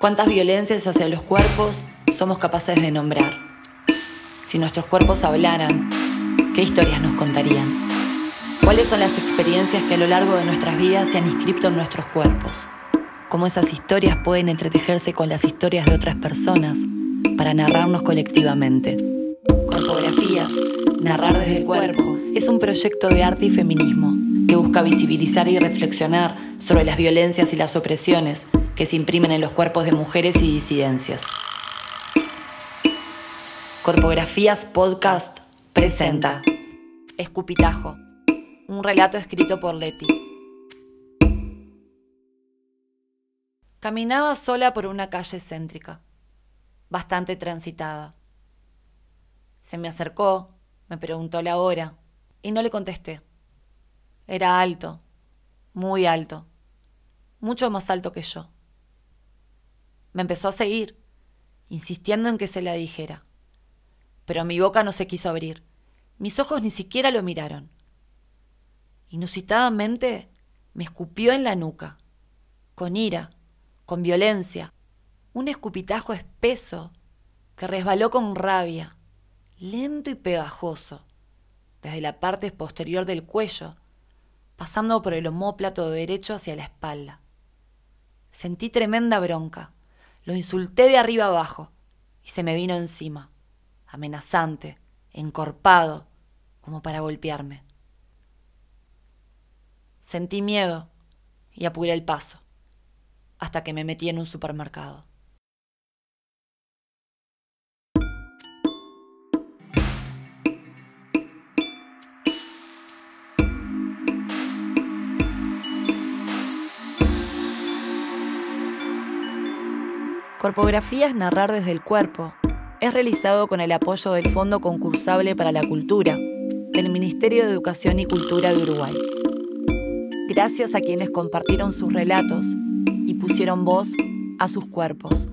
¿Cuántas violencias hacia los cuerpos somos capaces de nombrar? Si nuestros cuerpos hablaran, ¿qué historias nos contarían? ¿Cuáles son las experiencias que a lo largo de nuestras vidas se han inscrito en nuestros cuerpos? ¿Cómo esas historias pueden entretejerse con las historias de otras personas para narrarnos colectivamente? Corpografías, Narrar desde el Cuerpo, es un proyecto de arte y feminismo que busca visibilizar y reflexionar sobre las violencias y las opresiones que se imprimen en los cuerpos de mujeres y disidencias. Corpografías Podcast presenta Escupitajo, un relato escrito por Leti. Caminaba sola por una calle céntrica, bastante transitada. Se me acercó, me preguntó la hora y no le contesté. Era alto, muy alto, mucho más alto que yo. Me empezó a seguir, insistiendo en que se la dijera. Pero mi boca no se quiso abrir. Mis ojos ni siquiera lo miraron. Inusitadamente me escupió en la nuca, con ira, con violencia, un escupitajo espeso que resbaló con rabia, lento y pegajoso, desde la parte posterior del cuello pasando por el homóplato derecho hacia la espalda. Sentí tremenda bronca. Lo insulté de arriba abajo y se me vino encima, amenazante, encorpado, como para golpearme. Sentí miedo y apuré el paso, hasta que me metí en un supermercado. Corpografías Narrar desde el Cuerpo es realizado con el apoyo del Fondo Concursable para la Cultura del Ministerio de Educación y Cultura de Uruguay. Gracias a quienes compartieron sus relatos y pusieron voz a sus cuerpos.